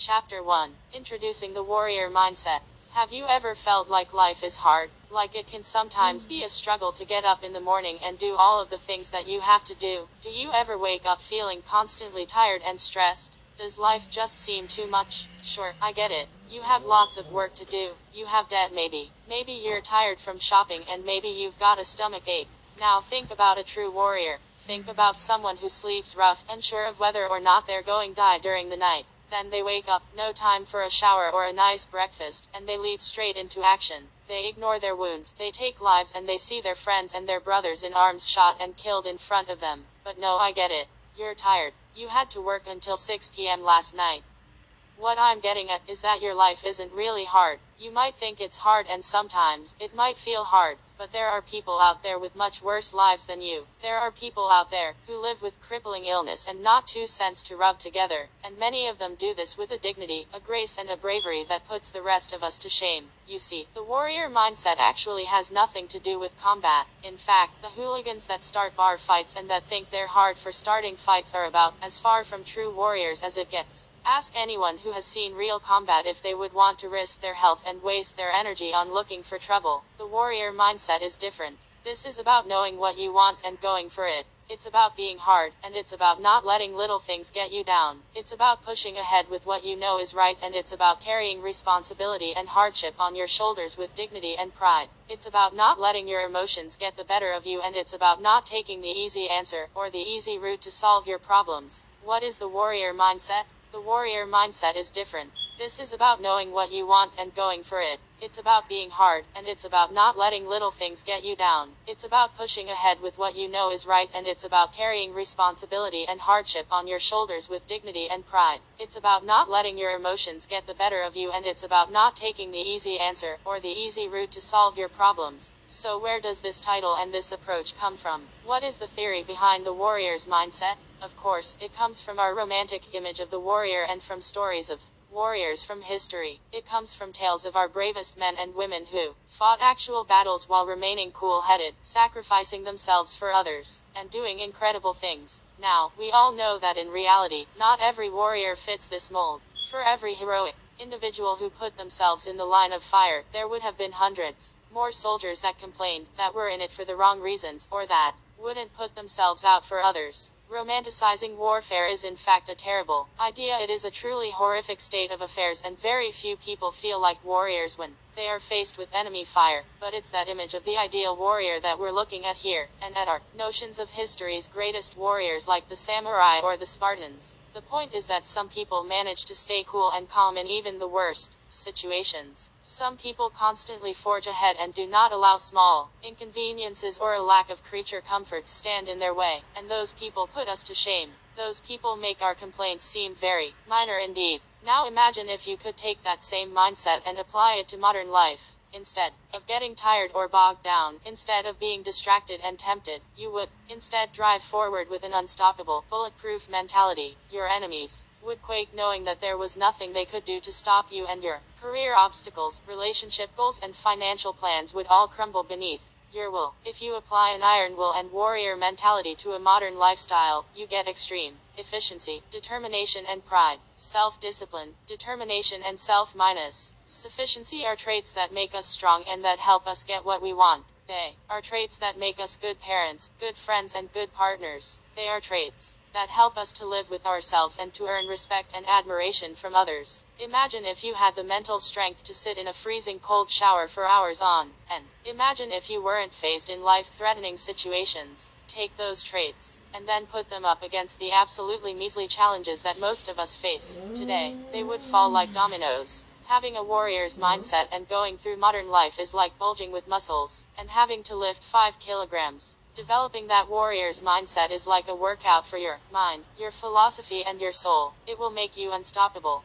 Chapter 1 Introducing the Warrior Mindset. Have you ever felt like life is hard? Like it can sometimes be a struggle to get up in the morning and do all of the things that you have to do? Do you ever wake up feeling constantly tired and stressed? Does life just seem too much? Sure, I get it. You have lots of work to do. You have debt maybe. Maybe you're tired from shopping and maybe you've got a stomach ache. Now think about a true warrior. Think about someone who sleeps rough, and sure of whether or not they're going die during the night. Then they wake up, no time for a shower or a nice breakfast, and they leap straight into action. They ignore their wounds, they take lives and they see their friends and their brothers in arms shot and killed in front of them. But no, I get it. You're tired. You had to work until 6 p.m. last night. What I'm getting at is that your life isn't really hard. You might think it's hard and sometimes it might feel hard, but there are people out there with much worse lives than you. There are people out there who live with crippling illness and not two cents to rub together, and many of them do this with a dignity, a grace, and a bravery that puts the rest of us to shame. You see, the warrior mindset actually has nothing to do with combat. In fact, the hooligans that start bar fights and that think they're hard for starting fights are about as far from true warriors as it gets. Ask anyone who has seen real combat if they would want to risk their health and waste their energy on looking for trouble. The warrior mindset is different. This is about knowing what you want and going for it. It's about being hard, and it's about not letting little things get you down. It's about pushing ahead with what you know is right, and it's about carrying responsibility and hardship on your shoulders with dignity and pride. It's about not letting your emotions get the better of you, and it's about not taking the easy answer or the easy route to solve your problems. What is the warrior mindset? The warrior mindset is different. This is about knowing what you want and going for it. It's about being hard, and it's about not letting little things get you down. It's about pushing ahead with what you know is right, and it's about carrying responsibility and hardship on your shoulders with dignity and pride. It's about not letting your emotions get the better of you, and it's about not taking the easy answer or the easy route to solve your problems. So, where does this title and this approach come from? What is the theory behind the warrior's mindset? Of course, it comes from our romantic image of the warrior and from stories of warriors from history. It comes from tales of our bravest men and women who fought actual battles while remaining cool headed, sacrificing themselves for others, and doing incredible things. Now, we all know that in reality, not every warrior fits this mold. For every heroic individual who put themselves in the line of fire, there would have been hundreds more soldiers that complained, that were in it for the wrong reasons, or that wouldn't put themselves out for others. Romanticizing warfare is in fact a terrible idea. It is a truly horrific state of affairs, and very few people feel like warriors when they are faced with enemy fire. But it's that image of the ideal warrior that we're looking at here, and at our notions of history's greatest warriors like the samurai or the Spartans. The point is that some people manage to stay cool and calm in even the worst situations. Some people constantly forge ahead and do not allow small inconveniences or a lack of creature comforts stand in their way, and those people put us to shame. Those people make our complaints seem very minor indeed. Now imagine if you could take that same mindset and apply it to modern life. Instead of getting tired or bogged down, instead of being distracted and tempted, you would instead drive forward with an unstoppable, bulletproof mentality. Your enemies would quake knowing that there was nothing they could do to stop you and your career obstacles, relationship goals, and financial plans would all crumble beneath your will. If you apply an iron will and warrior mentality to a modern lifestyle, you get extreme efficiency, determination and pride, self-discipline, determination and self-minus. Sufficiency are traits that make us strong and that help us get what we want. They are traits that make us good parents, good friends and good partners. They are traits that help us to live with ourselves and to earn respect and admiration from others. Imagine if you had the mental strength to sit in a freezing cold shower for hours on end. Imagine if you weren't faced in life-threatening situations. Take those traits, and then put them up against the absolutely measly challenges that most of us face today. They would fall like dominoes. Having a warrior's mindset and going through modern life is like bulging with muscles, and having to lift 5 kilograms. Developing that warrior's mindset is like a workout for your mind, your philosophy, and your soul. It will make you unstoppable.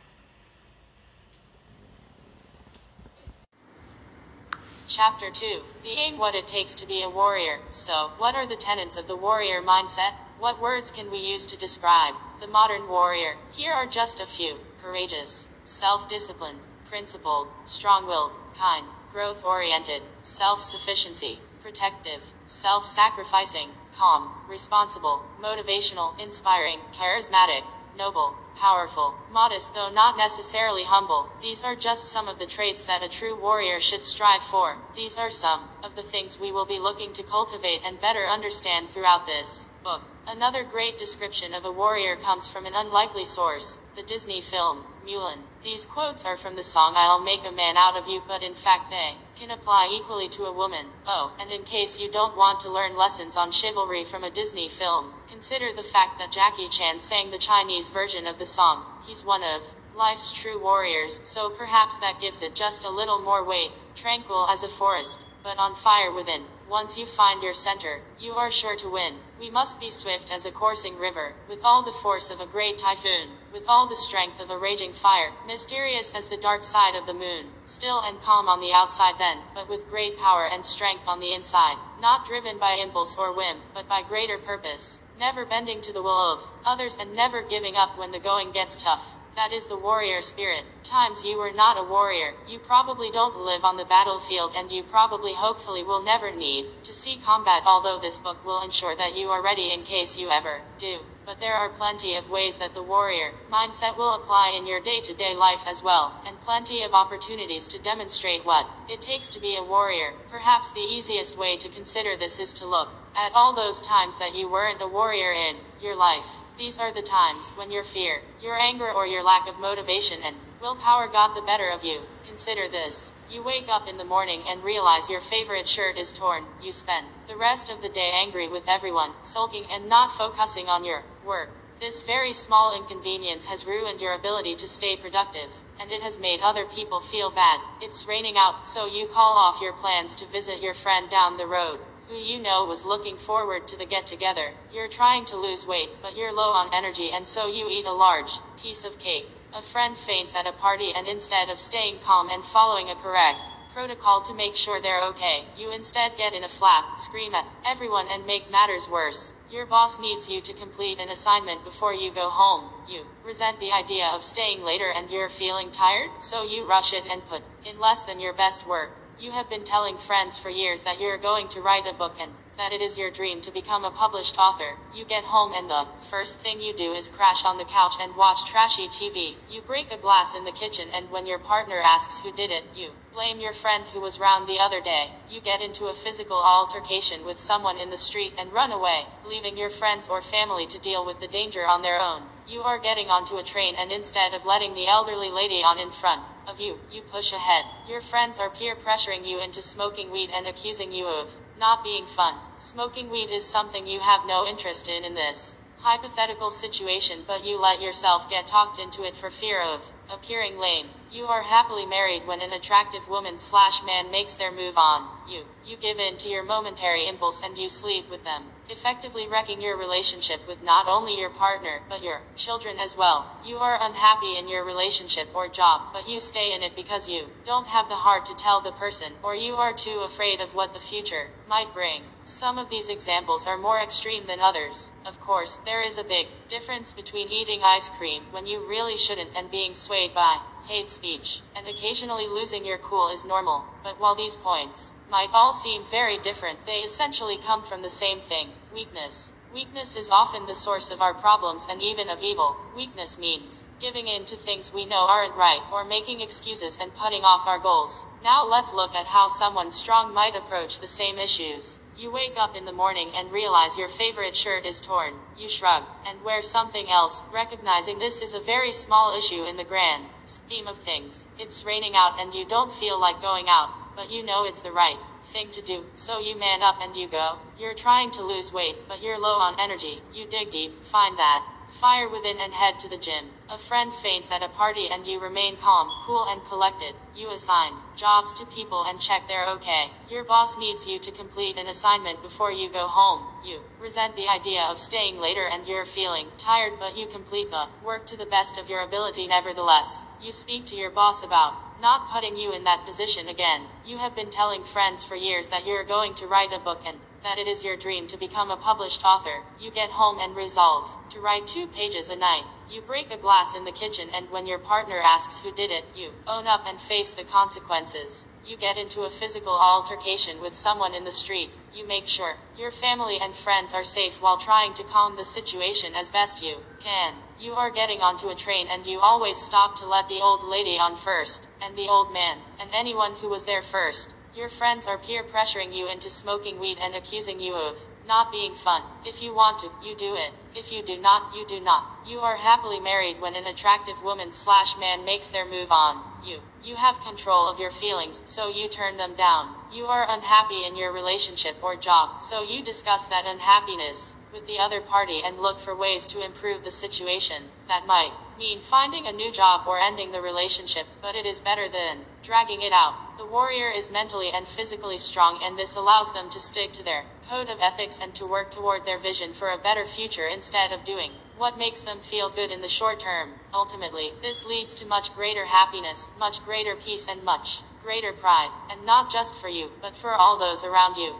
Chapter 2 The Aim What It Takes to Be a Warrior. So, what are the tenets of the warrior mindset? What words can we use to describe the modern warrior? Here are just a few courageous, self disciplined, principled, strong willed, kind, growth oriented, self sufficiency, protective, self sacrificing, calm, responsible, motivational, inspiring, charismatic, noble, powerful, modest though not necessarily humble. These are just some of the traits that a true warrior should strive for. These are some of the things we will be looking to cultivate and better understand throughout this book. Another great description of a warrior comes from an unlikely source, the Disney film, Mulan. These quotes are from the song I'll Make a Man Out of You, but in fact they can apply equally to a woman. Oh, and in case you don't want to learn lessons on chivalry from a Disney film, consider the fact that Jackie Chan sang the Chinese version of the song. He's one of life's true warriors, so perhaps that gives it just a little more weight. Tranquil as a forest, but on fire within. Once you find your center, you are sure to win. We must be swift as a coursing river, with all the force of a great typhoon, with all the strength of a raging fire, mysterious as the dark side of the moon, still and calm on the outside then, but with great power and strength on the inside, not driven by impulse or whim, but by greater purpose, never bending to the will of others and never giving up when the going gets tough. That is the warrior spirit. Times you were not a warrior, you probably don't live on the battlefield and you probably hopefully will never need to see combat although this book will ensure that you are ready in case you ever do. But there are plenty of ways that the warrior mindset will apply in your day-to-day life as well, and plenty of opportunities to demonstrate what it takes to be a warrior. Perhaps the easiest way to consider this is to look at all those times that you weren't a warrior in your life. These are the times when your fear, your anger, or your lack of motivation and willpower got the better of you. Consider this. You wake up in the morning and realize your favorite shirt is torn. You spend the rest of the day angry with everyone, sulking and not focusing on your work. This very small inconvenience has ruined your ability to stay productive, and it has made other people feel bad. It's raining out, so you call off your plans to visit your friend down the road who you know was looking forward to the get together. You're trying to lose weight, but you're low on energy and so you eat a large piece of cake. A friend faints at a party and instead of staying calm and following a correct protocol to make sure they're okay, you instead get in a flap, scream at everyone and make matters worse. Your boss needs you to complete an assignment before you go home. You resent the idea of staying later and you're feeling tired, so you rush it and put in less than your best work. You have been telling friends for years that you're going to write a book and that it is your dream to become a published author. You get home and the first thing you do is crash on the couch and watch trashy TV. You break a glass in the kitchen and when your partner asks who did it, you blame your friend who was round the other day. You get into a physical altercation with someone in the street and run away, leaving your friends or family to deal with the danger on their own. You are getting onto a train and instead of letting the elderly lady on in front, of you, you push ahead. Your friends are peer pressuring you into smoking weed and accusing you of not being fun. Smoking weed is something you have no interest in in this hypothetical situation, but you let yourself get talked into it for fear of appearing lame. You are happily married when an attractive woman slash man makes their move on you. You give in to your momentary impulse and you sleep with them effectively wrecking your relationship with not only your partner, but your children as well. You are unhappy in your relationship or job, but you stay in it because you don't have the heart to tell the person, or you are too afraid of what the future might bring. Some of these examples are more extreme than others. Of course, there is a big difference between eating ice cream when you really shouldn't and being swayed by hate speech, and occasionally losing your cool is normal. But while these points might all seem very different, they essentially come from the same thing weakness. Weakness is often the source of our problems and even of evil. Weakness means giving in to things we know aren't right, or making excuses and putting off our goals. Now let's look at how someone strong might approach the same issues. You wake up in the morning and realize your favorite shirt is torn. You shrug and wear something else, recognizing this is a very small issue in the grand scheme of things. It's raining out and you don't feel like going out, but you know it's the right thing to do, so you man up and you go. You're trying to lose weight, but you're low on energy. You dig deep, find that fire within and head to the gym. A friend faints at a party and you remain calm, cool and collected. You assign jobs to people and check they're okay. Your boss needs you to complete an assignment before you go home. You resent the idea of staying later and you're feeling tired but you complete the work to the best of your ability nevertheless. You speak to your boss about not putting you in that position again. You have been telling friends for years that you're going to write a book and that it is your dream to become a published author. You get home and resolve to write two pages a night. You break a glass in the kitchen and when your partner asks who did it, you own up and face the consequences. You get into a physical altercation with someone in the street. You make sure your family and friends are safe while trying to calm the situation as best you can. You are getting onto a train and you always stop to let the old lady on first, and the old man, and anyone who was there first. Your friends are peer pressuring you into smoking weed and accusing you of not being fun. If you want to, you do it. If you do not, you do not. You are happily married when an attractive woman slash man makes their move on you. You have control of your feelings, so you turn them down. You are unhappy in your relationship or job, so you discuss that unhappiness with the other party and look for ways to improve the situation. That might mean finding a new job or ending the relationship, but it is better than dragging it out. The warrior is mentally and physically strong, and this allows them to stick to their code of ethics and to work toward their vision for a better future instead of doing what makes them feel good in the short term. Ultimately, this leads to much greater happiness, much greater peace, and much greater pride, and not just for you, but for all those around you.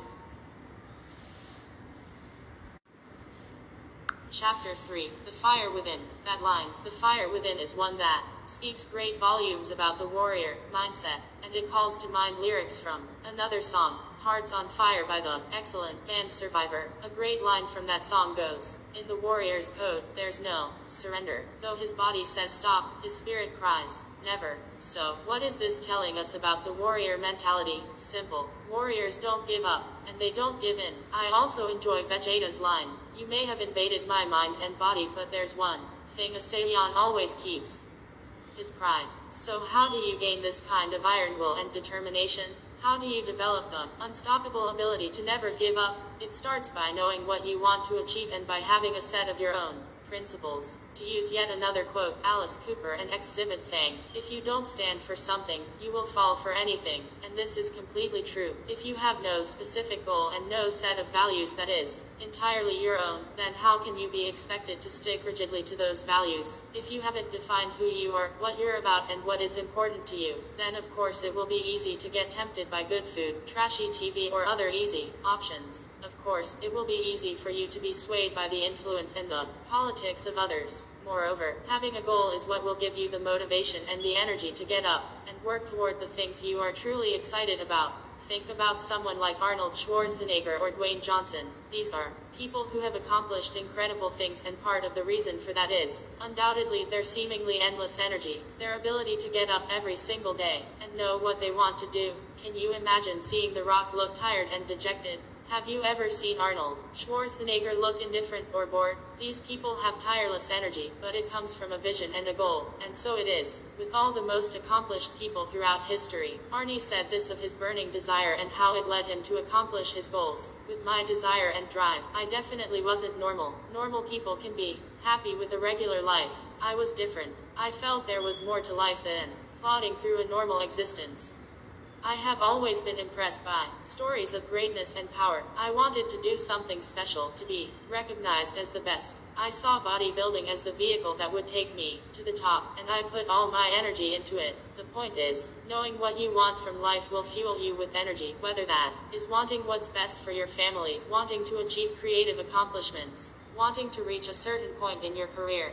Chapter 3 The Fire Within. That line, the fire within, is one that speaks great volumes about the warrior mindset, and it calls to mind lyrics from another song, Hearts on Fire by the excellent band Survivor. A great line from that song goes In the warrior's code, there's no surrender. Though his body says stop, his spirit cries never. So, what is this telling us about the warrior mentality? Simple. Warriors don't give up, and they don't give in. I also enjoy Vegeta's line You may have invaded my mind and body, but there's one thing a Saiyan always keeps his pride. So, how do you gain this kind of iron will and determination? How do you develop the unstoppable ability to never give up? It starts by knowing what you want to achieve and by having a set of your own principles. To use yet another quote, Alice Cooper and Exhibit saying, If you don't stand for something, you will fall for anything. And this is completely true. If you have no specific goal and no set of values that is entirely your own, then how can you be expected to stick rigidly to those values? If you haven't defined who you are, what you're about, and what is important to you, then of course it will be easy to get tempted by good food, trashy TV, or other easy options. Of course, it will be easy for you to be swayed by the influence and the politics of others. Moreover, having a goal is what will give you the motivation and the energy to get up and work toward the things you are truly excited about. Think about someone like Arnold Schwarzenegger or Dwayne Johnson. These are people who have accomplished incredible things, and part of the reason for that is, undoubtedly, their seemingly endless energy, their ability to get up every single day and know what they want to do. Can you imagine seeing The Rock look tired and dejected? Have you ever seen Arnold Schwarzenegger look indifferent or bored? These people have tireless energy, but it comes from a vision and a goal, and so it is with all the most accomplished people throughout history. Arnie said this of his burning desire and how it led him to accomplish his goals. With my desire and drive, I definitely wasn't normal. Normal people can be happy with a regular life. I was different. I felt there was more to life than plodding through a normal existence. I have always been impressed by stories of greatness and power. I wanted to do something special, to be recognized as the best. I saw bodybuilding as the vehicle that would take me to the top, and I put all my energy into it. The point is, knowing what you want from life will fuel you with energy, whether that is wanting what's best for your family, wanting to achieve creative accomplishments, wanting to reach a certain point in your career,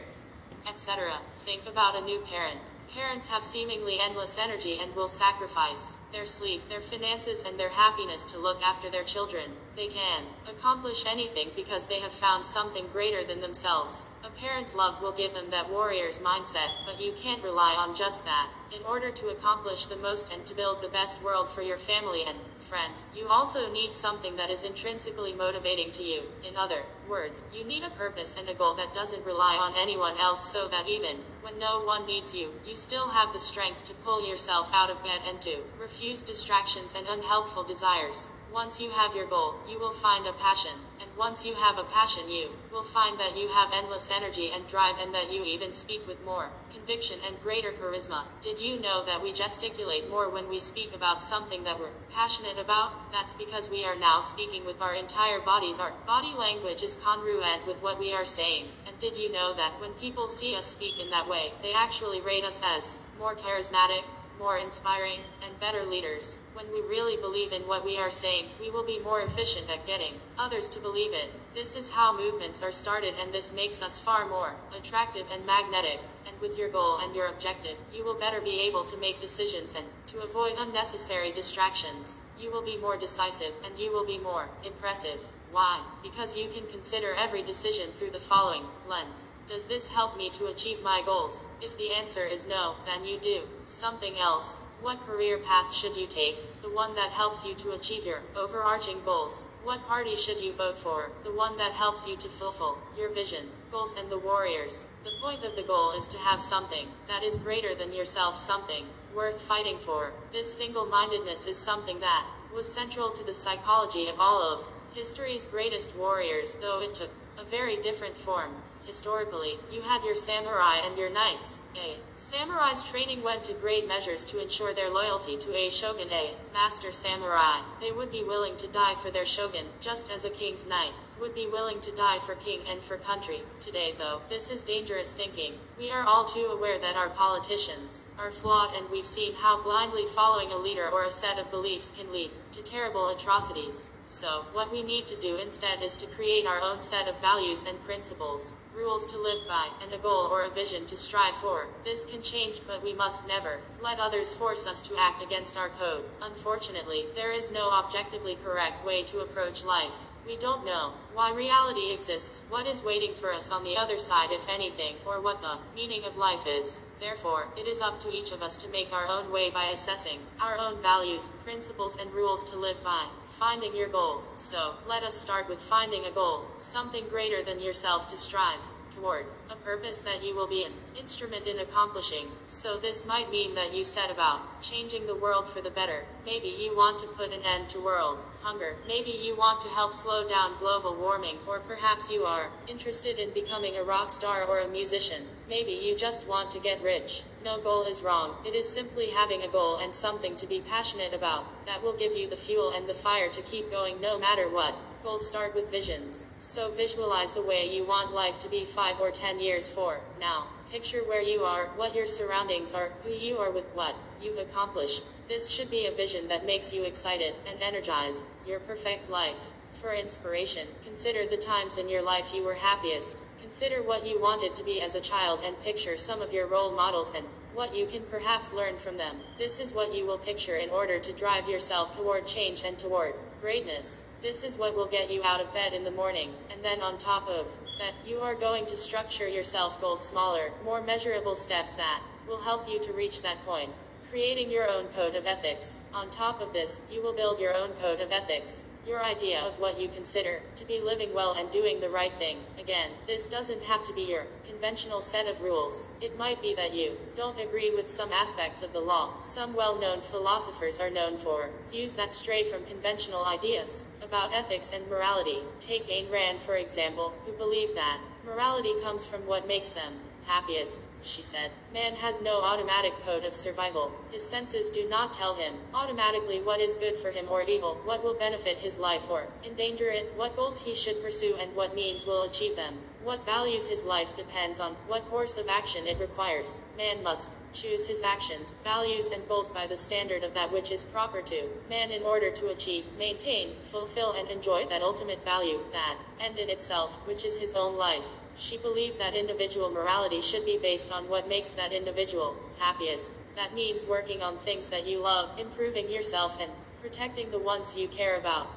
etc. Think about a new parent. Parents have seemingly endless energy and will sacrifice their sleep, their finances, and their happiness to look after their children. They can accomplish anything because they have found something greater than themselves. A parent's love will give them that warrior's mindset, but you can't rely on just that. In order to accomplish the most and to build the best world for your family and friends, you also need something that is intrinsically motivating to you. In other words, you need a purpose and a goal that doesn't rely on anyone else so that even when no one needs you, you still have the strength to pull yourself out of bed and to refuse distractions and unhelpful desires. Once you have your goal, you will find a passion. And once you have a passion, you will find that you have endless energy and drive and that you even speak with more conviction and greater charisma. Did you know that we gesticulate more when we speak about something that we're passionate about? That's because we are now speaking with our entire bodies. Our body language is congruent with what we are saying. And did you know that when people see us speak in that way, they actually rate us as more charismatic? More inspiring, and better leaders. When we really believe in what we are saying, we will be more efficient at getting others to believe it. This is how movements are started, and this makes us far more attractive and magnetic. And with your goal and your objective, you will better be able to make decisions and to avoid unnecessary distractions. You will be more decisive and you will be more impressive. Why? Because you can consider every decision through the following lens. Does this help me to achieve my goals? If the answer is no, then you do something else. What career path should you take? The one that helps you to achieve your overarching goals. What party should you vote for? The one that helps you to fulfill your vision, goals, and the warriors. The point of the goal is to have something that is greater than yourself, something worth fighting for. This single mindedness is something that was central to the psychology of all of history's greatest warriors, though it took a very different form. Historically, you had your samurai and your knights. A samurai's training went to great measures to ensure their loyalty to a shogun, a master samurai. They would be willing to die for their shogun, just as a king's knight would be willing to die for king and for country. Today, though, this is dangerous thinking. We are all too aware that our politicians are flawed and we've seen how blindly following a leader or a set of beliefs can lead to terrible atrocities. So, what we need to do instead is to create our own set of values and principles, rules to live by, and a goal or a vision to strive for. This can change, but we must never let others force us to act against our code. Unfortunately, there is no objectively correct way to approach life. We don't know why reality exists, what is waiting for us on the other side, if anything, or what the meaning of life is. Therefore, it is up to each of us to make our own way by assessing our own values, principles, and rules to live by. Finding your goal. So, let us start with finding a goal, something greater than yourself to strive toward, a purpose that you will be an instrument in accomplishing. So this might mean that you set about changing the world for the better. Maybe you want to put an end to world hunger. Maybe you want to help slow down global warming, or perhaps you are interested in becoming a rock star or a musician. Maybe you just want to get rich. No goal is wrong. It is simply having a goal and something to be passionate about that will give you the fuel and the fire to keep going no matter what. Goals start with visions. So visualize the way you want life to be 5 or 10 years for now. Picture where you are, what your surroundings are, who you are with what you've accomplished. This should be a vision that makes you excited and energized. Your perfect life. For inspiration, consider the times in your life you were happiest. Consider what you wanted to be as a child and picture some of your role models and what you can perhaps learn from them. This is what you will picture in order to drive yourself toward change and toward greatness. This is what will get you out of bed in the morning, and then on top of that, you are going to structure yourself goals smaller, more measurable steps that will help you to reach that point. Creating your own code of ethics. On top of this, you will build your own code of ethics your idea of what you consider to be living well and doing the right thing. Again, this doesn't have to be your conventional set of rules. It might be that you don't agree with some aspects of the law. Some well known philosophers are known for views that stray from conventional ideas about ethics and morality. Take Ayn Rand, for example, who believed that morality comes from what makes them happiest, she said. Man has no automatic code of survival. His senses do not tell him automatically what is good for him or evil, what will benefit his life or endanger it, what goals he should pursue and what means will achieve them. What values his life depends on what course of action it requires. Man must choose his actions, values, and goals by the standard of that which is proper to man in order to achieve, maintain, fulfill, and enjoy that ultimate value, that end in itself, which is his own life. She believed that individual morality should be based on what makes that individual happiest. That means working on things that you love, improving yourself, and protecting the ones you care about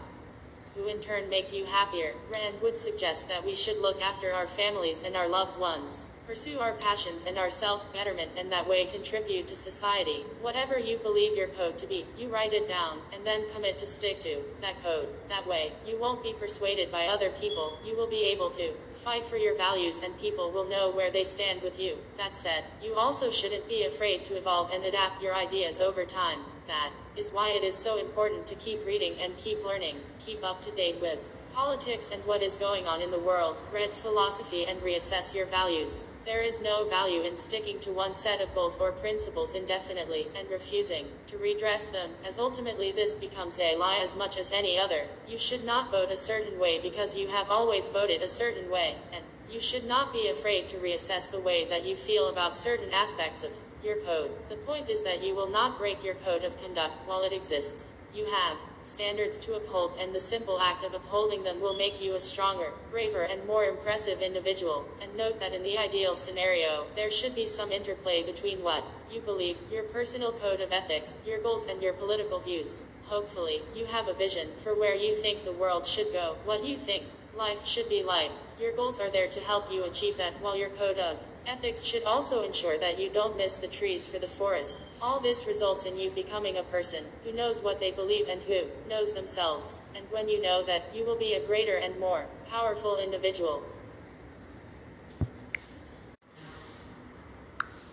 who in turn make you happier. Rand would suggest that we should look after our families and our loved ones. Pursue our passions and our self-betterment and that way contribute to society. Whatever you believe your code to be, you write it down, and then commit to stick to that code. That way, you won't be persuaded by other people, you will be able to fight for your values and people will know where they stand with you. That said, you also shouldn't be afraid to evolve and adapt your ideas over time. That is why it is so important to keep reading and keep learning, keep up to date with politics and what is going on in the world, read philosophy and reassess your values. There is no value in sticking to one set of goals or principles indefinitely and refusing to redress them, as ultimately this becomes a lie as much as any other. You should not vote a certain way because you have always voted a certain way, and you should not be afraid to reassess the way that you feel about certain aspects of your code. The point is that you will not break your code of conduct while it exists. You have standards to uphold, and the simple act of upholding them will make you a stronger, braver, and more impressive individual. And note that in the ideal scenario, there should be some interplay between what you believe, your personal code of ethics, your goals, and your political views. Hopefully, you have a vision for where you think the world should go, what you think life should be like. Your goals are there to help you achieve that, while your code of ethics should also ensure that you don't miss the trees for the forest. All this results in you becoming a person who knows what they believe and who knows themselves. And when you know that, you will be a greater and more powerful individual.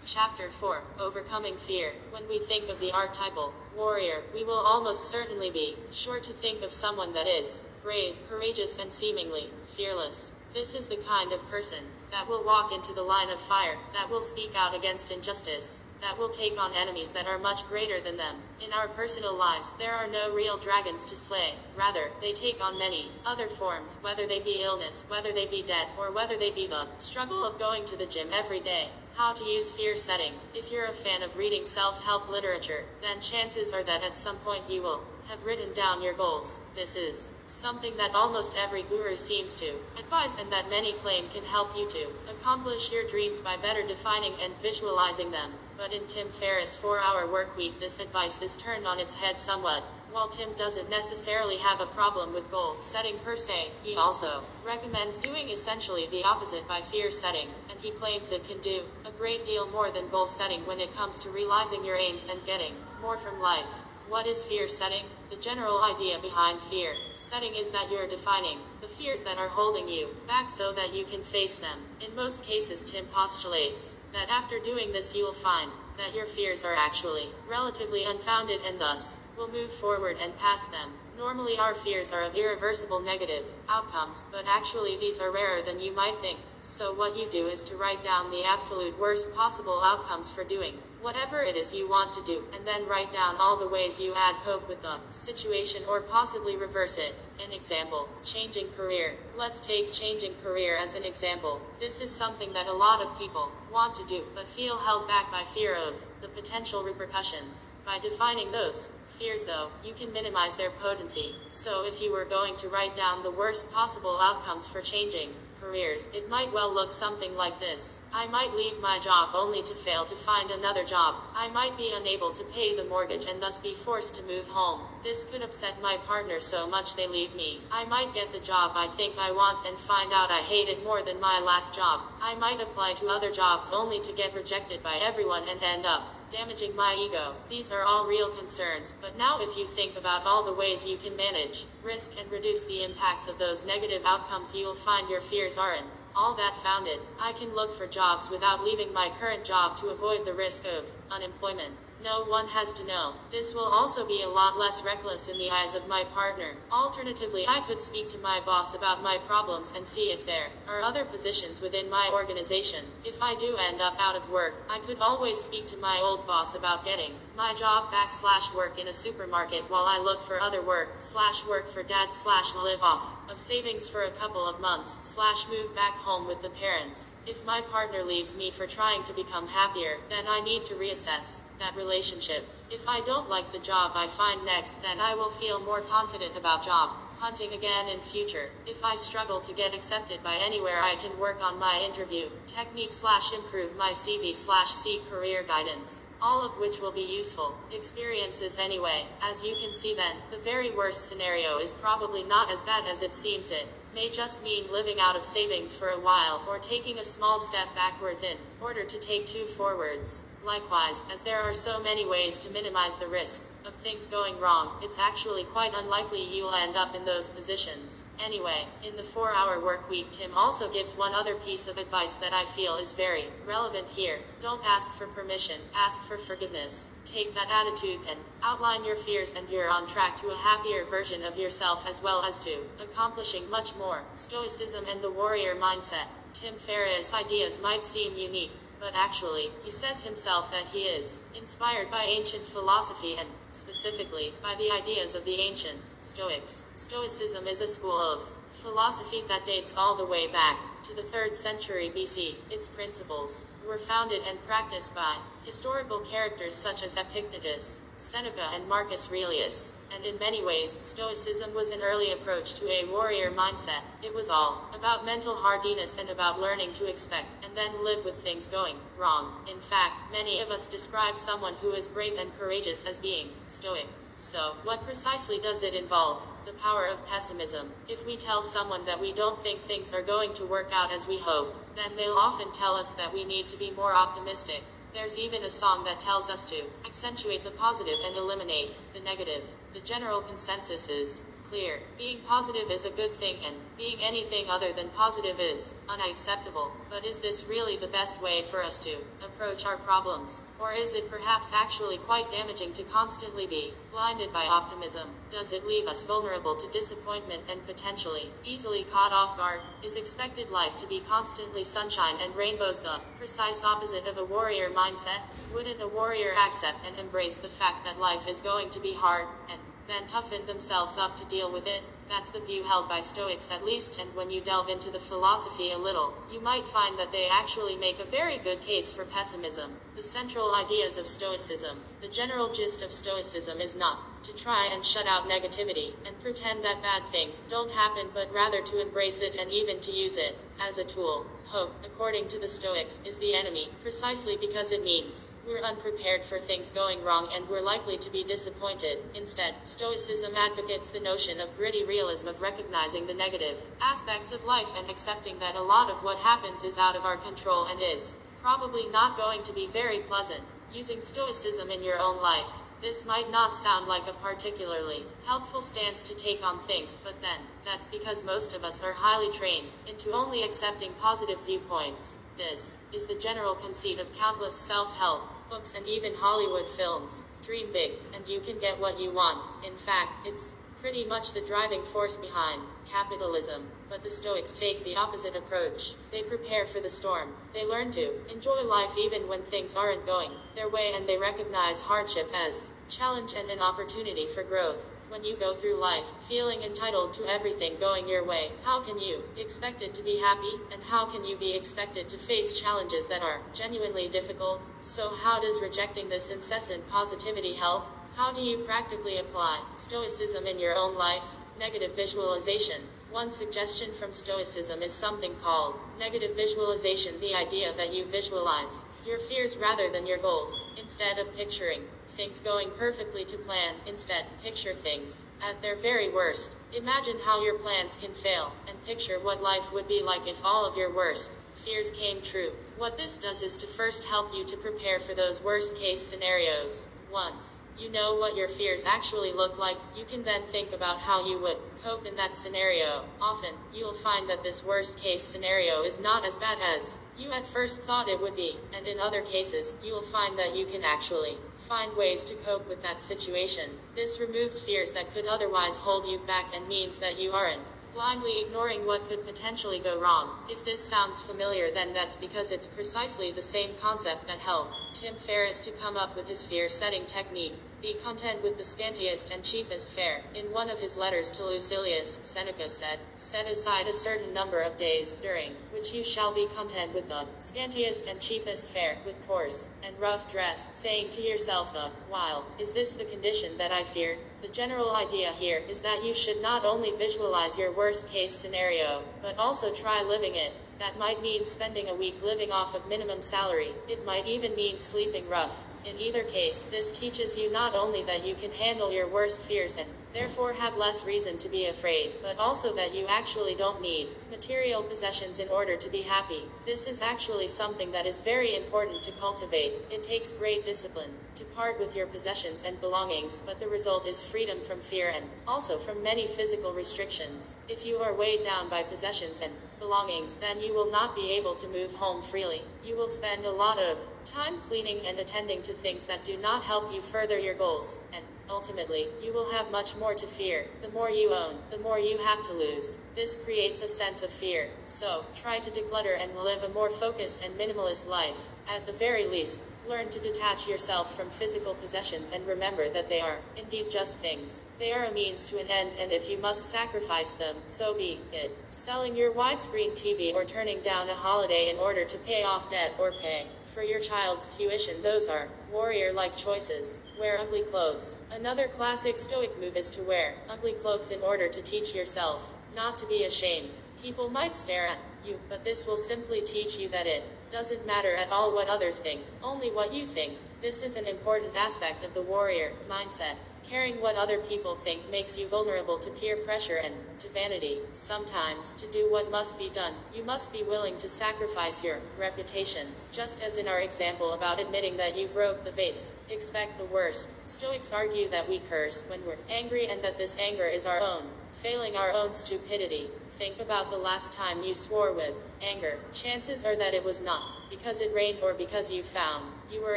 Chapter 4 Overcoming Fear. When we think of the archetypal warrior, we will almost certainly be sure to think of someone that is brave, courageous, and seemingly fearless. This is the kind of person that will walk into the line of fire, that will speak out against injustice, that will take on enemies that are much greater than them. In our personal lives, there are no real dragons to slay. Rather, they take on many other forms, whether they be illness, whether they be debt, or whether they be the struggle of going to the gym every day. How to use fear setting. If you're a fan of reading self help literature, then chances are that at some point you will have written down your goals. This is something that almost every guru seems to advise and that many claim can help you to accomplish your dreams by better defining and visualizing them. But in Tim Ferriss' 4 hour workweek, this advice is turned on its head somewhat. While Tim doesn't necessarily have a problem with goal setting per se, he also recommends doing essentially the opposite by fear setting, and he claims it can do a great deal more than goal setting when it comes to realizing your aims and getting more from life. What is fear setting? The general idea behind fear setting is that you're defining the fears that are holding you back so that you can face them. In most cases, Tim postulates that after doing this, you will find that your fears are actually relatively unfounded and thus will move forward and past them. Normally, our fears are of irreversible negative outcomes, but actually, these are rarer than you might think. So, what you do is to write down the absolute worst possible outcomes for doing whatever it is you want to do, and then write down all the ways you add cope with the situation or possibly reverse it. An example changing career. Let's take changing career as an example. This is something that a lot of people want to do, but feel held back by fear of the potential repercussions. By defining those fears, though, you can minimize their potency. So, if you were going to write down the worst possible outcomes for changing, careers, it might well look something like this. I might leave my job only to fail to find another job. I might be unable to pay the mortgage and thus be forced to move home. This could upset my partner so much they leave me. I might get the job I think I want and find out I hate it more than my last job. I might apply to other jobs only to get rejected by everyone and end up damaging my ego. These are all real concerns, but now if you think about all the ways you can manage, risk, and reduce the impacts of those negative outcomes, you'll find your fears aren't all that founded. I can look for jobs without leaving my current job to avoid the risk of unemployment. No one has to know. This will also be a lot less reckless in the eyes of my partner. Alternatively, I could speak to my boss about my problems and see if there are other positions within my organization. If I do end up out of work, I could always speak to my old boss about getting my job backslash work in a supermarket while I look for other work slash work for dad slash live off of savings for a couple of months slash move back home with the parents. If my partner leaves me for trying to become happier, then I need to reassess that relationship. If I don't like the job I find next, then I will feel more confident about job hunting again in future. If I struggle to get accepted by anywhere I can work on my interview technique slash improve my CV slash seek career guidance. All of which will be useful experiences anyway. As you can see then, the very worst scenario is probably not as bad as it seems it may just mean living out of savings for a while or taking a small step backwards in order to take two forwards. Likewise, as there are so many ways to minimize the risk of things going wrong, it's actually quite unlikely you'll end up in those positions. Anyway, in the 4 hour work week, Tim also gives one other piece of advice that I feel is very relevant here. Don't ask for permission, ask for forgiveness. Take that attitude and outline your fears, and you're on track to a happier version of yourself as well as to accomplishing much more. Stoicism and the warrior mindset. Tim Ferriss' ideas might seem unique, but actually, he says himself that he is inspired by ancient philosophy and, specifically, by the ideas of the ancient Stoics. Stoicism is a school of philosophy that dates all the way back to the 3rd century BC. Its principles were founded and practiced by historical characters such as Epictetus, Seneca, and Marcus Aurelius. And in many ways, Stoicism was an early approach to a warrior mindset. It was all about mental hardiness and about learning to expect and then live with things going wrong. In fact, many of us describe someone who is brave and courageous as being stoic. So, what precisely does it involve? The power of pessimism. If we tell someone that we don't think things are going to work out as we hope, then they'll often tell us that we need to be more optimistic. There's even a song that tells us to accentuate the positive and eliminate the negative. The general consensus is clear. Being positive is a good thing and being anything other than positive is unacceptable. But is this really the best way for us to approach our problems? Or is it perhaps actually quite damaging to constantly be blinded by optimism? Does it leave us vulnerable to disappointment and potentially easily caught off guard? Is expected life to be constantly sunshine and rainbows the precise opposite of a warrior mindset? Wouldn't a warrior accept and embrace the fact that life is going to be hard and then toughen themselves up to deal with it. That's the view held by Stoics at least, and when you delve into the philosophy a little, you might find that they actually make a very good case for pessimism. The central ideas of Stoicism. The general gist of Stoicism is not to try and shut out negativity and pretend that bad things don't happen, but rather to embrace it and even to use it as a tool. Hope, according to the Stoics, is the enemy, precisely because it means we're unprepared for things going wrong and we're likely to be disappointed. Instead, Stoicism advocates the notion of gritty realism of recognizing the negative aspects of life and accepting that a lot of what happens is out of our control and is probably not going to be very pleasant. Using Stoicism in your own life. This might not sound like a particularly helpful stance to take on things, but then, that's because most of us are highly trained into only accepting positive viewpoints. This is the general conceit of countless self help books and even Hollywood films. Dream big, and you can get what you want. In fact, it's pretty much the driving force behind capitalism. But the Stoics take the opposite approach. They prepare for the storm. They learn to enjoy life even when things aren't going their way, and they recognize hardship as challenge and an opportunity for growth. When you go through life feeling entitled to everything going your way, how can you expect it to be happy? And how can you be expected to face challenges that are genuinely difficult? So, how does rejecting this incessant positivity help? How do you practically apply Stoicism in your own life? Negative visualization. One suggestion from Stoicism is something called negative visualization the idea that you visualize your fears rather than your goals. Instead of picturing things going perfectly to plan, instead, picture things at their very worst. Imagine how your plans can fail, and picture what life would be like if all of your worst fears came true. What this does is to first help you to prepare for those worst case scenarios. Once you know what your fears actually look like, you can then think about how you would cope in that scenario. Often, you'll find that this worst case scenario is not as bad as you at first thought it would be, and in other cases, you'll find that you can actually find ways to cope with that situation. This removes fears that could otherwise hold you back and means that you aren't blindly ignoring what could potentially go wrong. If this sounds familiar, then that's because it's precisely the same concept that helped Tim Ferriss to come up with his fear setting technique. Be content with the scantiest and cheapest fare. In one of his letters to Lucilius, Seneca said, Set aside a certain number of days, during which you shall be content with the scantiest and cheapest fare, with coarse and rough dress, saying to yourself the while, Is this the condition that I feared? The general idea here is that you should not only visualize your worst case scenario, but also try living it. That might mean spending a week living off of minimum salary. It might even mean sleeping rough. In either case, this teaches you not only that you can handle your worst fears and therefore have less reason to be afraid, but also that you actually don't need material possessions in order to be happy. This is actually something that is very important to cultivate. It takes great discipline to part with your possessions and belongings, but the result is freedom from fear and also from many physical restrictions. If you are weighed down by possessions and belongings, then you will not be able to move home freely. You will spend a lot of time cleaning and attending to things that do not help you further your goals, and ultimately, you will have much more to fear. The more you own, the more you have to lose. This creates a sense of fear. So, try to declutter and live a more focused and minimalist life. At the very least, Learn to detach yourself from physical possessions and remember that they are, indeed, just things. They are a means to an end, and if you must sacrifice them, so be it. Selling your widescreen TV or turning down a holiday in order to pay off debt or pay for your child's tuition, those are warrior like choices. Wear ugly clothes. Another classic Stoic move is to wear ugly clothes in order to teach yourself not to be ashamed. People might stare at you, but this will simply teach you that it doesn't matter at all what others think, only what you think. This is an important aspect of the warrior mindset. Caring what other people think makes you vulnerable to peer pressure and to vanity. Sometimes, to do what must be done, you must be willing to sacrifice your reputation. Just as in our example about admitting that you broke the vase. Expect the worst. Stoics argue that we curse when we're angry and that this anger is our own. Failing our own stupidity. Think about the last time you swore with anger. Chances are that it was not because it rained or because you found you were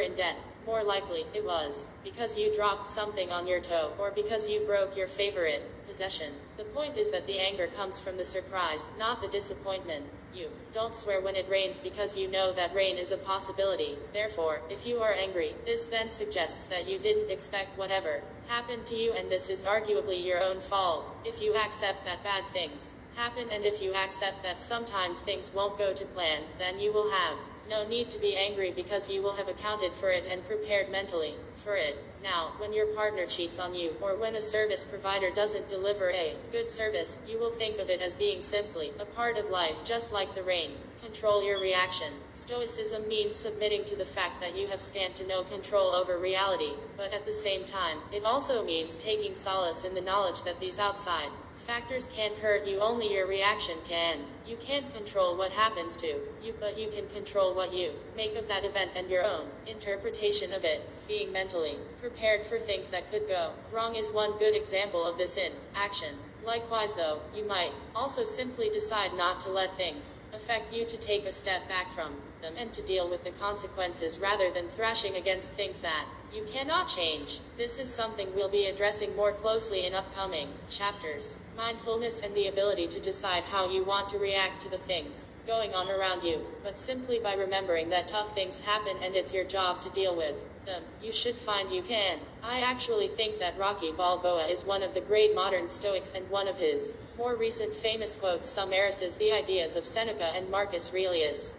in debt. More likely, it was because you dropped something on your toe or because you broke your favorite possession. The point is that the anger comes from the surprise, not the disappointment. You don't swear when it rains because you know that rain is a possibility. Therefore, if you are angry, this then suggests that you didn't expect whatever happened to you and this is arguably your own fault. If you accept that bad things happen and if you accept that sometimes things won't go to plan, then you will have no need to be angry because you will have accounted for it and prepared mentally for it. Now, when your partner cheats on you, or when a service provider doesn't deliver a good service, you will think of it as being simply a part of life just like the rain. Control your reaction. Stoicism means submitting to the fact that you have scant to no control over reality, but at the same time, it also means taking solace in the knowledge that these outside factors can't hurt you, only your reaction can. You can't control what happens to you, but you can control what you make of that event and your own interpretation of it. Being mentally prepared for things that could go wrong is one good example of this in action. Likewise, though, you might also simply decide not to let things affect you to take a step back from them and to deal with the consequences rather than thrashing against things that you cannot change. This is something we'll be addressing more closely in upcoming chapters. Mindfulness and the ability to decide how you want to react to the things going on around you, but simply by remembering that tough things happen and it's your job to deal with them. You should find you can. I actually think that Rocky Balboa is one of the great modern Stoics and one of his more recent famous quotes summarizes the ideas of Seneca and Marcus Aurelius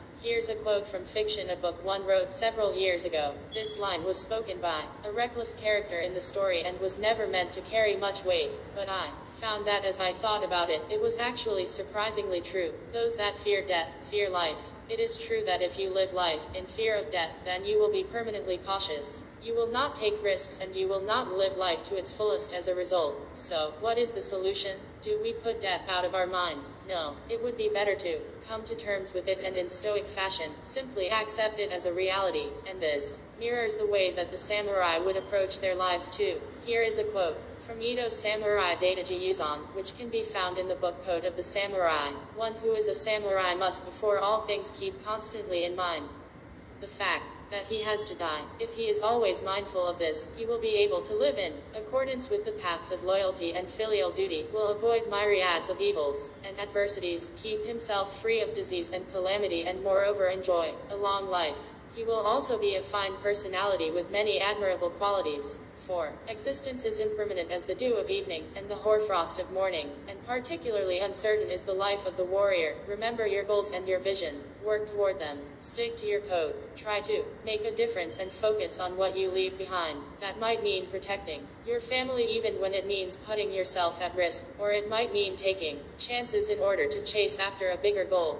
Here's a quote from fiction, a book one wrote several years ago. This line was spoken by a reckless character in the story and was never meant to carry much weight, but I found that as I thought about it, it was actually surprisingly true. Those that fear death, fear life. It is true that if you live life in fear of death, then you will be permanently cautious. You will not take risks and you will not live life to its fullest as a result. So, what is the solution? Do we put death out of our mind? No, it would be better to come to terms with it and in stoic fashion, simply accept it as a reality, and this mirrors the way that the samurai would approach their lives too. Here is a quote from Edo Samurai Daidoji Yuzan, which can be found in the book Code of the Samurai. One who is a samurai must before all things keep constantly in mind the fact that he has to die. If he is always mindful of this, he will be able to live in accordance with the paths of loyalty and filial duty, will avoid myriads of evils and adversities, keep himself free of disease and calamity, and moreover enjoy a long life. He will also be a fine personality with many admirable qualities. For existence is impermanent as the dew of evening, and the hoarfrost of morning, and particularly uncertain is the life of the warrior. Remember your goals and your vision. Work toward them. Stick to your code. Try to make a difference and focus on what you leave behind. That might mean protecting your family even when it means putting yourself at risk, or it might mean taking chances in order to chase after a bigger goal.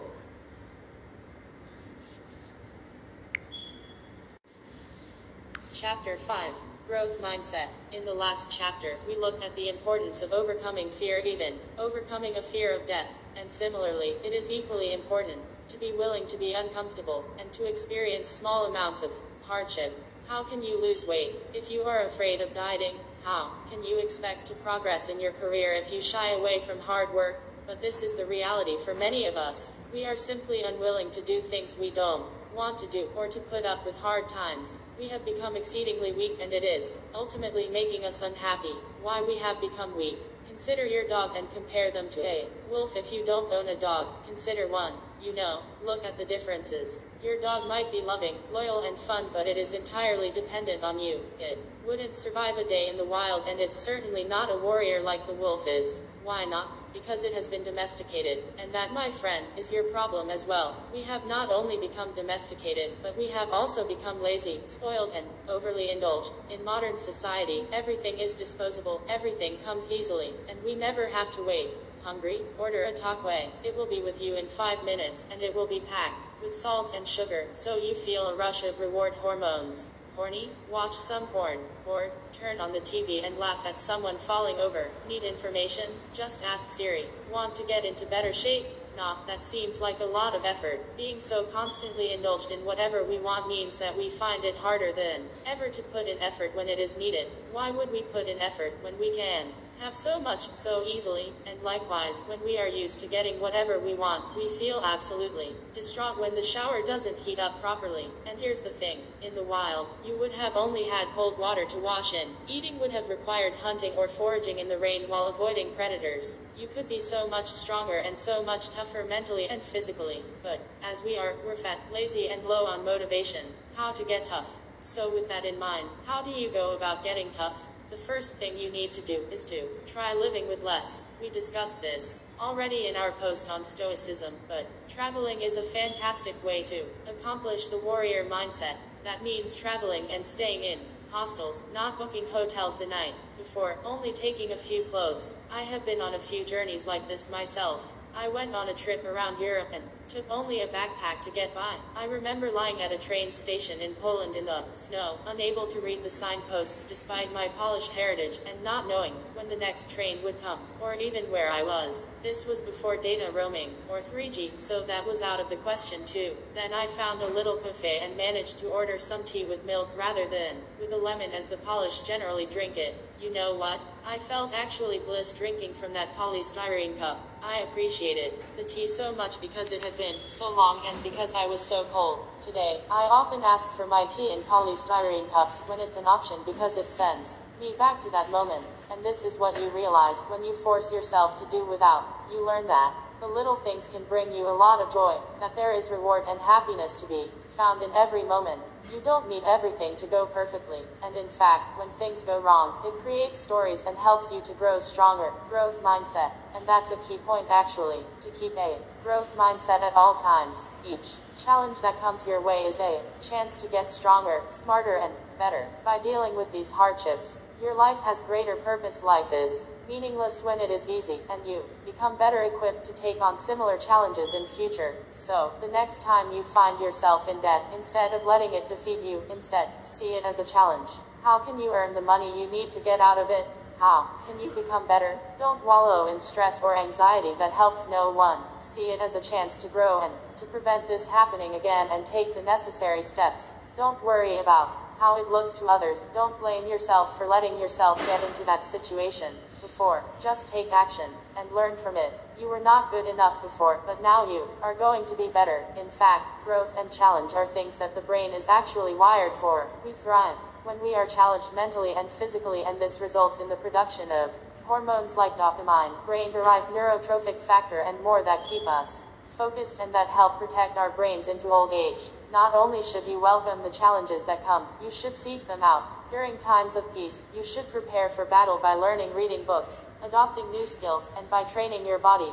Chapter 5 Growth Mindset. In the last chapter, we looked at the importance of overcoming fear, even overcoming a fear of death. And similarly, it is equally important to be willing to be uncomfortable and to experience small amounts of hardship. How can you lose weight if you are afraid of dieting? How can you expect to progress in your career if you shy away from hard work? But this is the reality for many of us. We are simply unwilling to do things we don't want to do or to put up with hard times. We have become exceedingly weak and it is ultimately making us unhappy. Why we have become weak. Consider your dog and compare them to a wolf. If you don't own a dog, consider one. You know, look at the differences. Your dog might be loving, loyal, and fun, but it is entirely dependent on you. It wouldn't survive a day in the wild, and it's certainly not a warrior like the wolf is. Why not? Because it has been domesticated. And that, my friend, is your problem as well. We have not only become domesticated, but we have also become lazy, spoiled, and overly indulged. In modern society, everything is disposable, everything comes easily, and we never have to wait. Hungry? Order a takeaway. It will be with you in five minutes, and it will be packed with salt and sugar, so you feel a rush of reward hormones. Horny? Watch some porn. Bored? Turn on the TV and laugh at someone falling over. Need information? Just ask Siri. Want to get into better shape? Nah, that seems like a lot of effort. Being so constantly indulged in whatever we want means that we find it harder than ever to put in effort when it is needed. Why would we put in effort when we can? Have so much so easily, and likewise, when we are used to getting whatever we want, we feel absolutely distraught when the shower doesn't heat up properly. And here's the thing in the wild, you would have only had cold water to wash in. Eating would have required hunting or foraging in the rain while avoiding predators. You could be so much stronger and so much tougher mentally and physically. But, as we are, we're fat, lazy, and low on motivation. How to get tough. So, with that in mind, how do you go about getting tough? The first thing you need to do is to try living with less. We discussed this already in our post on Stoicism, but traveling is a fantastic way to accomplish the warrior mindset. That means traveling and staying in hostels, not booking hotels the night before, only taking a few clothes. I have been on a few journeys like this myself. I went on a trip around Europe and took only a backpack to get by. I remember lying at a train station in Poland in the snow, unable to read the signposts despite my polished heritage, and not knowing when the next train would come, or even where I was. This was before data roaming, or 3G, so that was out of the question too. Then I found a little cafe and managed to order some tea with milk rather than with a lemon as the Polish generally drink it. You know what? I felt actually bliss drinking from that polystyrene cup. I appreciated the tea so much because it had been so long and because I was so cold. Today, I often ask for my tea in polystyrene cups when it's an option because it sends me back to that moment. And this is what you realize when you force yourself to do without. You learn that the little things can bring you a lot of joy, that there is reward and happiness to be found in every moment. You don't need everything to go perfectly, and in fact, when things go wrong, it creates stories and helps you to grow stronger. Growth mindset. And that's a key point actually, to keep a growth mindset at all times. Each challenge that comes your way is a chance to get stronger, smarter, and better. By dealing with these hardships, your life has greater purpose. Life is meaningless when it is easy, and you become better equipped to take on similar challenges in future. So, the next time you find yourself in debt, instead of letting it defeat you, instead, see it as a challenge. How can you earn the money you need to get out of it? How can you become better? Don't wallow in stress or anxiety that helps no one. See it as a chance to grow and to prevent this happening again and take the necessary steps. Don't worry about how it looks to others. Don't blame yourself for letting yourself get into that situation before. Just take action and learn from it. You were not good enough before, but now you are going to be better. In fact, growth and challenge are things that the brain is actually wired for. We thrive when we are challenged mentally and physically, and this results in the production of hormones like dopamine, brain derived neurotrophic factor, and more that keep us focused and that help protect our brains into old age. Not only should you welcome the challenges that come, you should seek them out. During times of peace, you should prepare for battle by learning reading books, adopting new skills, and by training your body.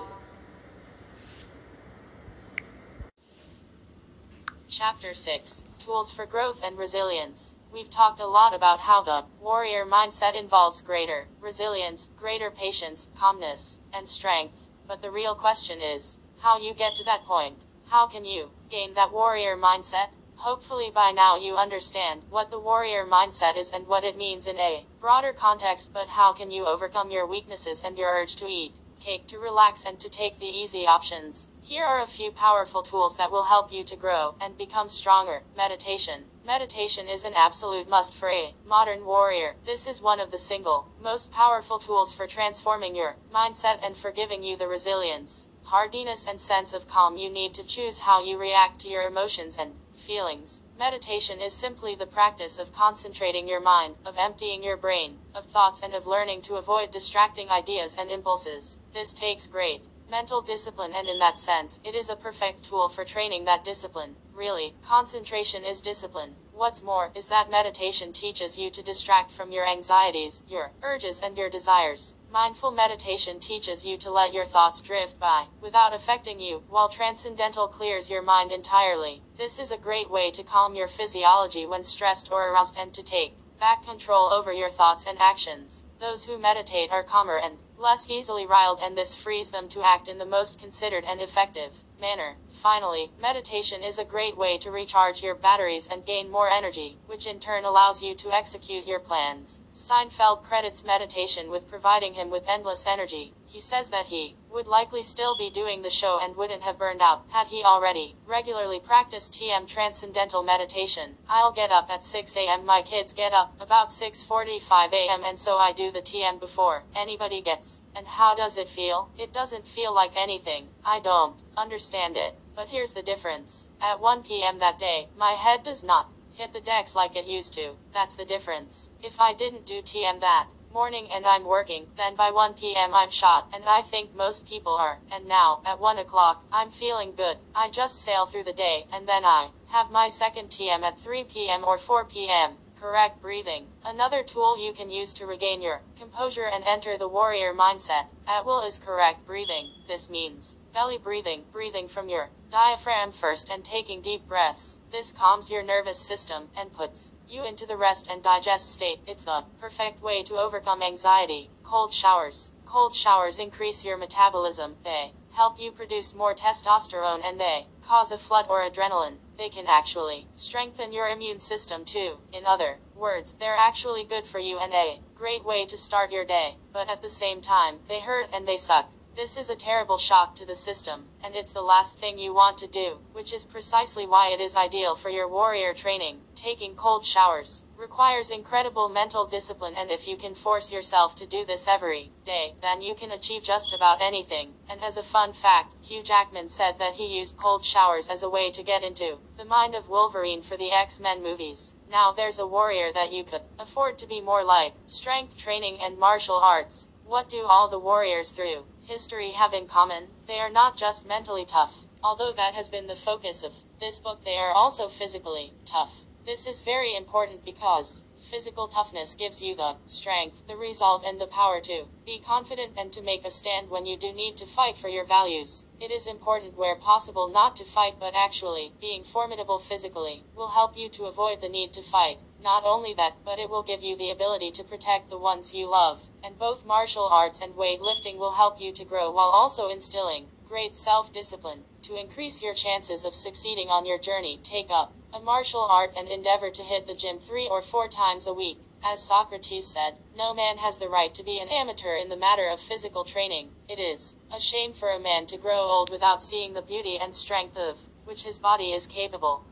Chapter 6 Tools for Growth and Resilience. We've talked a lot about how the warrior mindset involves greater resilience, greater patience, calmness, and strength. But the real question is how you get to that point. How can you gain that warrior mindset? Hopefully by now you understand what the warrior mindset is and what it means in a broader context, but how can you overcome your weaknesses and your urge to eat cake to relax and to take the easy options. Here are a few powerful tools that will help you to grow and become stronger. Meditation. Meditation is an absolute must for a modern warrior. This is one of the single most powerful tools for transforming your mindset and for giving you the resilience, hardiness, and sense of calm you need to choose how you react to your emotions and feelings. Meditation is simply the practice of concentrating your mind, of emptying your brain, of thoughts, and of learning to avoid distracting ideas and impulses. This takes great mental discipline, and in that sense, it is a perfect tool for training that discipline. Really, concentration is discipline. What's more, is that meditation teaches you to distract from your anxieties, your urges, and your desires. Mindful meditation teaches you to let your thoughts drift by, without affecting you, while transcendental clears your mind entirely. This is a great way to calm your physiology when stressed or aroused and to take back control over your thoughts and actions. Those who meditate are calmer and less easily riled, and this frees them to act in the most considered and effective manner. Finally, meditation is a great way to recharge your batteries and gain more energy, which in turn allows you to execute your plans. Seinfeld credits meditation with providing him with endless energy. He says that he would likely still be doing the show and wouldn't have burned out had he already regularly practiced TM transcendental meditation. I'll get up at 6 a.m. My kids get up about 6:45 a.m. and so I do the TM before anybody gets. And how does it feel? It doesn't feel like anything. I don't understand it. But here's the difference. At 1 p.m. that day, my head does not hit the decks like it used to. That's the difference. If I didn't do TM that morning and I'm working, then by 1 p.m. I'm shot, and I think most people are. And now, at 1 o'clock, I'm feeling good. I just sail through the day, and then I have my second TM at 3 p.m. or 4 p.m. Correct breathing. Another tool you can use to regain your composure and enter the warrior mindset at will is correct breathing. This means belly breathing, breathing from your diaphragm first and taking deep breaths. This calms your nervous system and puts you into the rest and digest state. It's the perfect way to overcome anxiety. Cold showers. Cold showers increase your metabolism. They help you produce more testosterone and they cause a flood or adrenaline. They can actually strengthen your immune system too. In other words, they're actually good for you and a great way to start your day. But at the same time, they hurt and they suck. This is a terrible shock to the system, and it's the last thing you want to do, which is precisely why it is ideal for your warrior training. Taking cold showers requires incredible mental discipline, and if you can force yourself to do this every day, then you can achieve just about anything. And as a fun fact, Hugh Jackman said that he used cold showers as a way to get into the mind of Wolverine for the X Men movies. Now there's a warrior that you could afford to be more like strength training and martial arts. What do all the warriors through history have in common? They are not just mentally tough. Although that has been the focus of this book, they are also physically tough. This is very important because physical toughness gives you the strength, the resolve, and the power to be confident and to make a stand when you do need to fight for your values. It is important where possible not to fight, but actually being formidable physically will help you to avoid the need to fight. Not only that, but it will give you the ability to protect the ones you love. And both martial arts and weightlifting will help you to grow while also instilling great self discipline. To increase your chances of succeeding on your journey, take up a martial art and endeavor to hit the gym three or four times a week. As Socrates said, no man has the right to be an amateur in the matter of physical training. It is a shame for a man to grow old without seeing the beauty and strength of which his body is capable.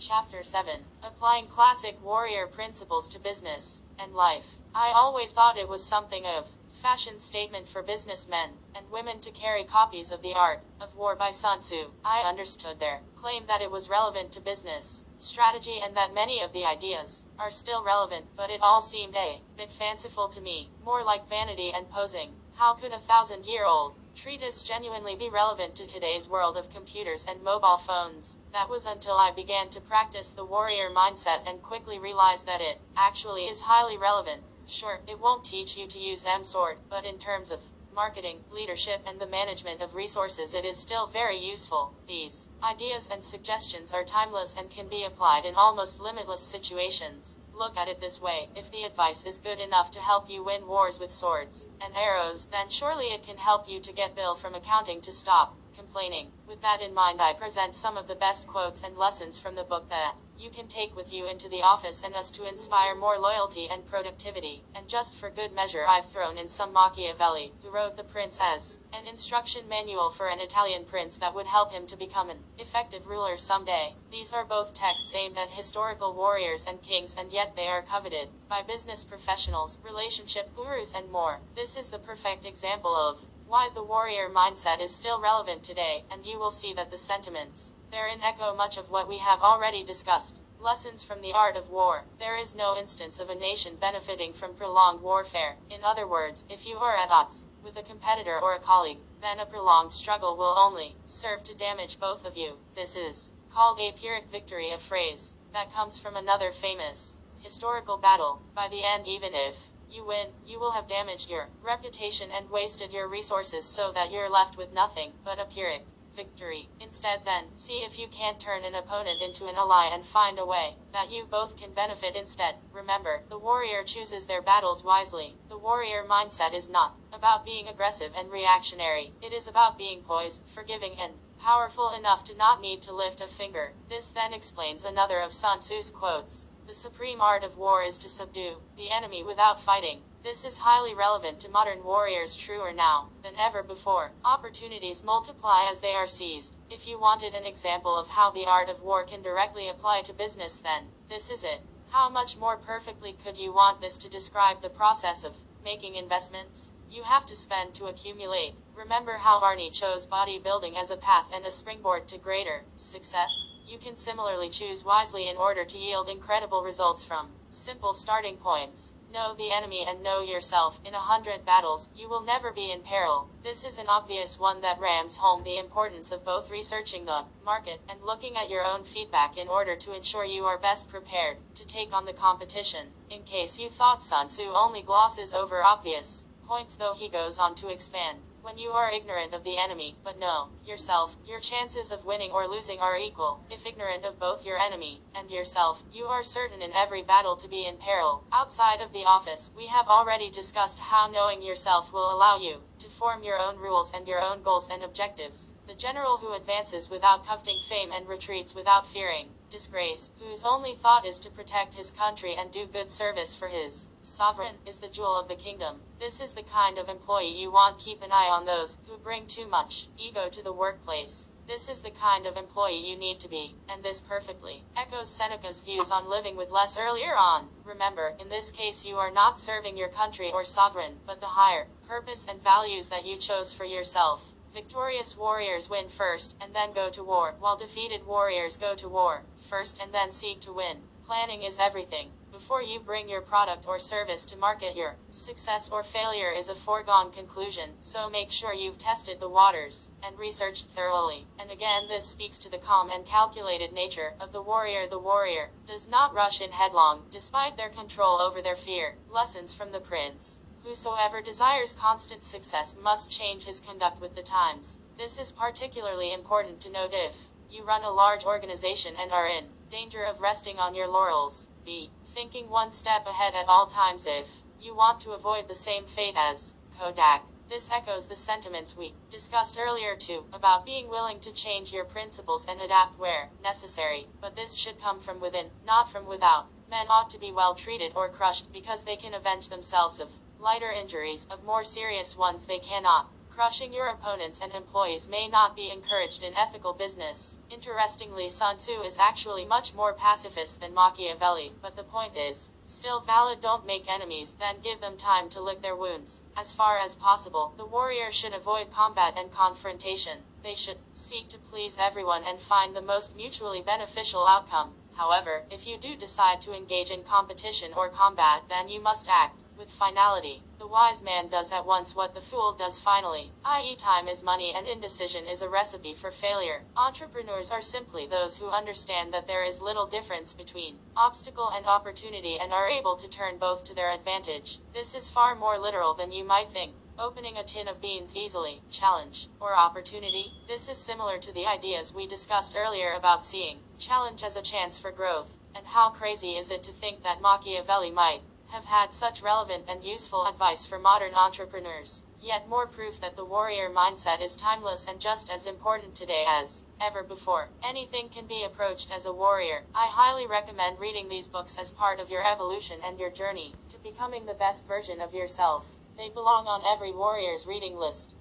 Chapter 7 Applying Classic Warrior Principles to Business and Life. I always thought it was something of fashion statement for businessmen and women to carry copies of The Art of War by Sun Tzu. I understood their claim that it was relevant to business strategy and that many of the ideas are still relevant, but it all seemed a bit fanciful to me, more like vanity and posing. How could a thousand year old treatise genuinely be relevant to today's world of computers and mobile phones? That was until I began to practice the warrior mindset and quickly realized that it actually is highly relevant. Sure, it won't teach you to use M-Sort, but in terms of marketing, leadership, and the management of resources, it is still very useful. These ideas and suggestions are timeless and can be applied in almost limitless situations. Look at it this way if the advice is good enough to help you win wars with swords and arrows, then surely it can help you to get Bill from accounting to stop complaining. With that in mind, I present some of the best quotes and lessons from the book that you can take with you into the office and us to inspire more loyalty and productivity. And just for good measure, I've thrown in some Machiavelli, who wrote The Prince as an instruction manual for an Italian prince that would help him to become an effective ruler someday. These are both texts aimed at historical warriors and kings, and yet they are coveted by business professionals, relationship gurus, and more. This is the perfect example of why the warrior mindset is still relevant today, and you will see that the sentiments therein echo much of what we have already discussed. Lessons from the art of war. There is no instance of a nation benefiting from prolonged warfare. In other words, if you are at odds with a competitor or a colleague, then a prolonged struggle will only serve to damage both of you. This is called a Pyrrhic victory, a phrase that comes from another famous historical battle. By the end, even if you win, you will have damaged your reputation and wasted your resources so that you're left with nothing but a Pyrrhic victory. Instead, then, see if you can't turn an opponent into an ally and find a way that you both can benefit instead. Remember, the warrior chooses their battles wisely. The warrior mindset is not about being aggressive and reactionary, it is about being poised, forgiving, and powerful enough to not need to lift a finger. This then explains another of Sun Tzu's quotes. The supreme art of war is to subdue the enemy without fighting. This is highly relevant to modern warriors truer now than ever before. Opportunities multiply as they are seized. If you wanted an example of how the art of war can directly apply to business then, this is it. How much more perfectly could you want this to describe the process of making investments? You have to spend to accumulate. Remember how Arnie chose bodybuilding as a path and a springboard to greater success? You can similarly choose wisely in order to yield incredible results from simple starting points. Know the enemy and know yourself. In a hundred battles, you will never be in peril. This is an obvious one that rams home the importance of both researching the market and looking at your own feedback in order to ensure you are best prepared to take on the competition. In case you thought Sun Tzu only glosses over obvious points, though, he goes on to expand. When you are ignorant of the enemy, but know yourself, your chances of winning or losing are equal. If ignorant of both your enemy and yourself, you are certain in every battle to be in peril. Outside of the office, we have already discussed how knowing yourself will allow you to form your own rules and your own goals and objectives. The general who advances without coveting fame and retreats without fearing disgrace, whose only thought is to protect his country and do good service for his sovereign, is the jewel of the kingdom. This is the kind of employee you want. Keep an eye on those who bring too much ego to the workplace. This is the kind of employee you need to be, and this perfectly echoes Seneca's views on living with less earlier on. Remember, in this case, you are not serving your country or sovereign, but the higher purpose and values that you chose for yourself. Victorious warriors win first, and then go to war, while defeated warriors go to war first and then seek to win. Planning is everything. Before you bring your product or service to market, your success or failure is a foregone conclusion, so make sure you've tested the waters and researched thoroughly. And again, this speaks to the calm and calculated nature of the warrior. The warrior does not rush in headlong, despite their control over their fear. Lessons from the prince. Whosoever desires constant success must change his conduct with the times. This is particularly important to note if you run a large organization and are in danger of resting on your laurels. B. Thinking one step ahead at all times if you want to avoid the same fate as Kodak. This echoes the sentiments we discussed earlier too, about being willing to change your principles and adapt where necessary, but this should come from within, not from without. Men ought to be well treated or crushed because they can avenge themselves of lighter injuries, of more serious ones they cannot. Crushing your opponents and employees may not be encouraged in ethical business. Interestingly, Sun Tzu is actually much more pacifist than Machiavelli, but the point is still valid don't make enemies, then give them time to lick their wounds. As far as possible, the warrior should avoid combat and confrontation. They should seek to please everyone and find the most mutually beneficial outcome. However, if you do decide to engage in competition or combat, then you must act with finality. The wise man does at once what the fool does finally, i.e., time is money and indecision is a recipe for failure. Entrepreneurs are simply those who understand that there is little difference between obstacle and opportunity and are able to turn both to their advantage. This is far more literal than you might think. Opening a tin of beans easily, challenge, or opportunity. This is similar to the ideas we discussed earlier about seeing challenge as a chance for growth. And how crazy is it to think that Machiavelli might have had such relevant and useful advice for modern entrepreneurs. Yet more proof that the warrior mindset is timeless and just as important today as ever before. Anything can be approached as a warrior. I highly recommend reading these books as part of your evolution and your journey to becoming the best version of yourself. They belong on every warrior's reading list.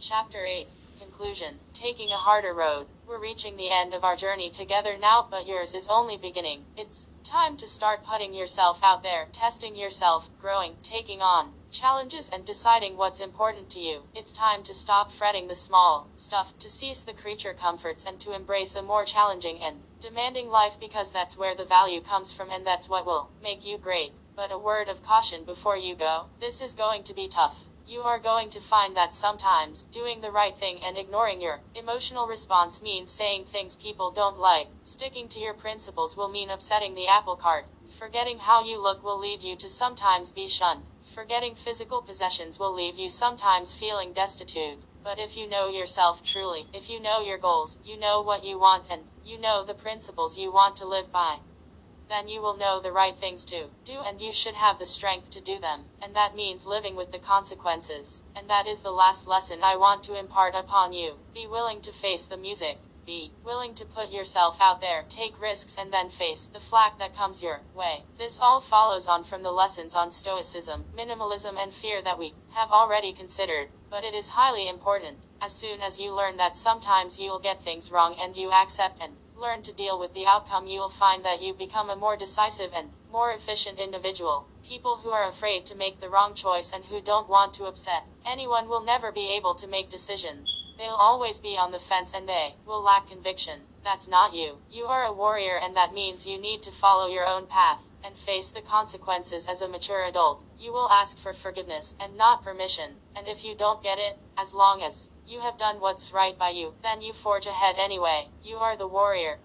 Chapter 8 Conclusion Taking a harder road. We're reaching the end of our journey together now, but yours is only beginning. It's time to start putting yourself out there, testing yourself, growing, taking on challenges, and deciding what's important to you. It's time to stop fretting the small stuff, to cease the creature comforts, and to embrace a more challenging and demanding life because that's where the value comes from and that's what will make you great. But a word of caution before you go this is going to be tough. You are going to find that sometimes, doing the right thing and ignoring your emotional response means saying things people don't like. Sticking to your principles will mean upsetting the apple cart. Forgetting how you look will lead you to sometimes be shunned. Forgetting physical possessions will leave you sometimes feeling destitute. But if you know yourself truly, if you know your goals, you know what you want, and you know the principles you want to live by, then you will know the right things to do and you should have the strength to do them. And that means living with the consequences. And that is the last lesson I want to impart upon you. Be willing to face the music. Be willing to put yourself out there, take risks, and then face the flack that comes your way. This all follows on from the lessons on Stoicism, minimalism, and fear that we have already considered. But it is highly important. As soon as you learn that sometimes you'll get things wrong and you accept and learn to deal with the outcome, you'll find that you become a more decisive and more efficient individual. People who are afraid to make the wrong choice and who don't want to upset anyone will never be able to make decisions. They'll always be on the fence and they will lack conviction. That's not you. You are a warrior, and that means you need to follow your own path and face the consequences as a mature adult. You will ask for forgiveness and not permission. And if you don't get it, as long as you have done what's right by you, then you forge ahead anyway. You are the warrior.